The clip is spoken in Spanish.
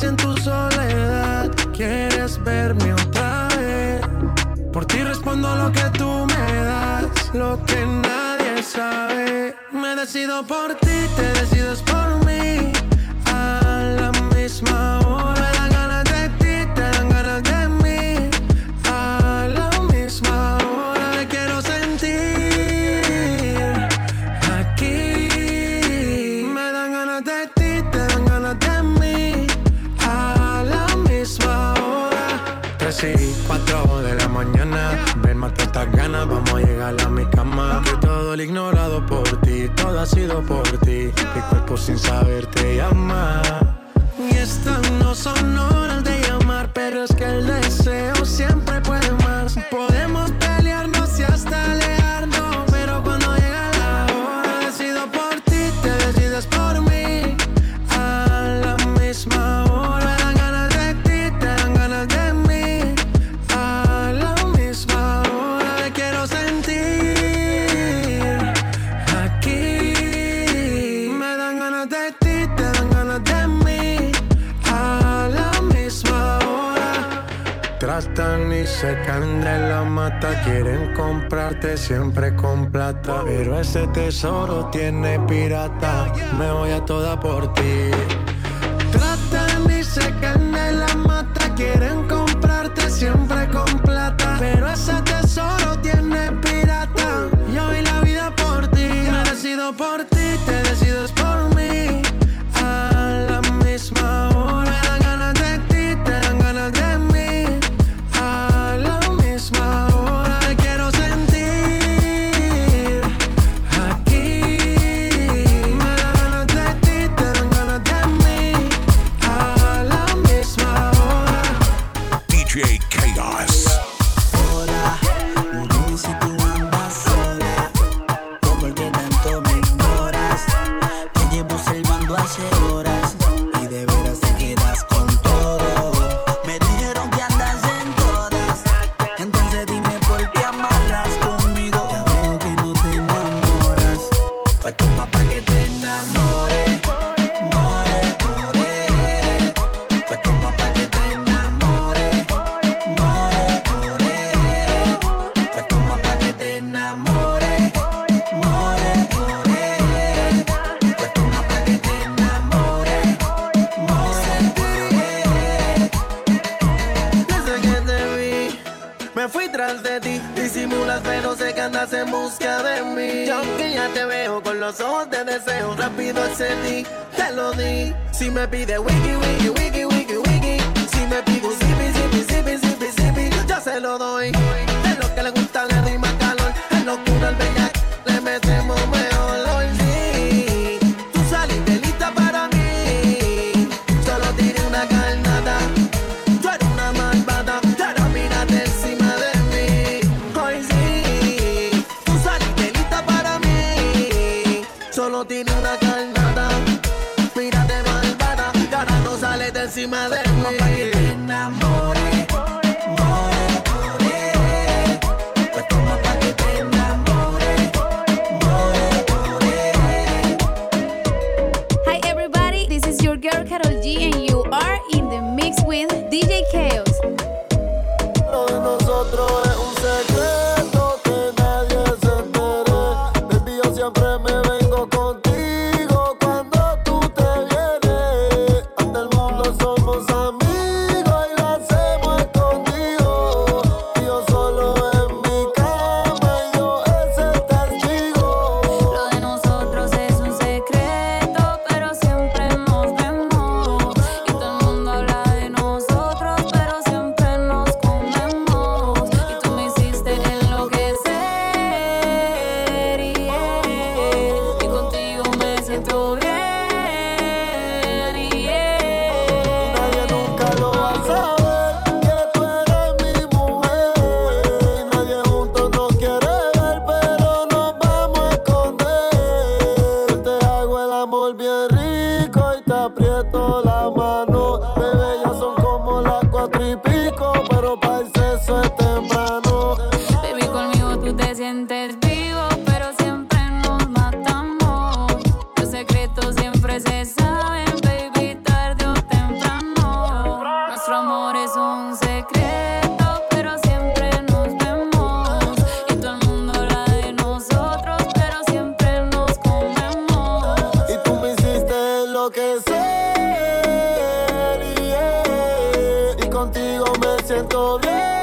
en tu soledad quieres verme otra vez. Por ti respondo lo que tú me das, lo que nadie sabe. Me decido por ti, te decides por mí, a la misma hora. todo ignorado por ti, todo ha sido por ti. Mi cuerpo sin saber te llama. Y estas no son se en la mata. Quieren comprarte siempre con plata. Pero ese tesoro tiene pirata. Me voy a toda por ti. Tratan y se candra la mata. Quieren fui tras de ti. Disimulas, pero sé que andas en busca de mí. Yo que ya te veo con los ojos de deseo. Rápido accedí, te lo di. Si me pide wiki, wiki, wiki, wiki, wiki. Si me pide un zipi, zipi, zipi, zipi. Yo se lo doy. Es lo que le gusta, le doy más calor. Es locura el bella. siempre se saben, baby, tarde o temprano. Nuestro amor es un secreto, pero siempre nos vemos. Y todo el mundo habla de nosotros, pero siempre nos comemos. Y tú me hiciste lo que sé. Y contigo me siento bien.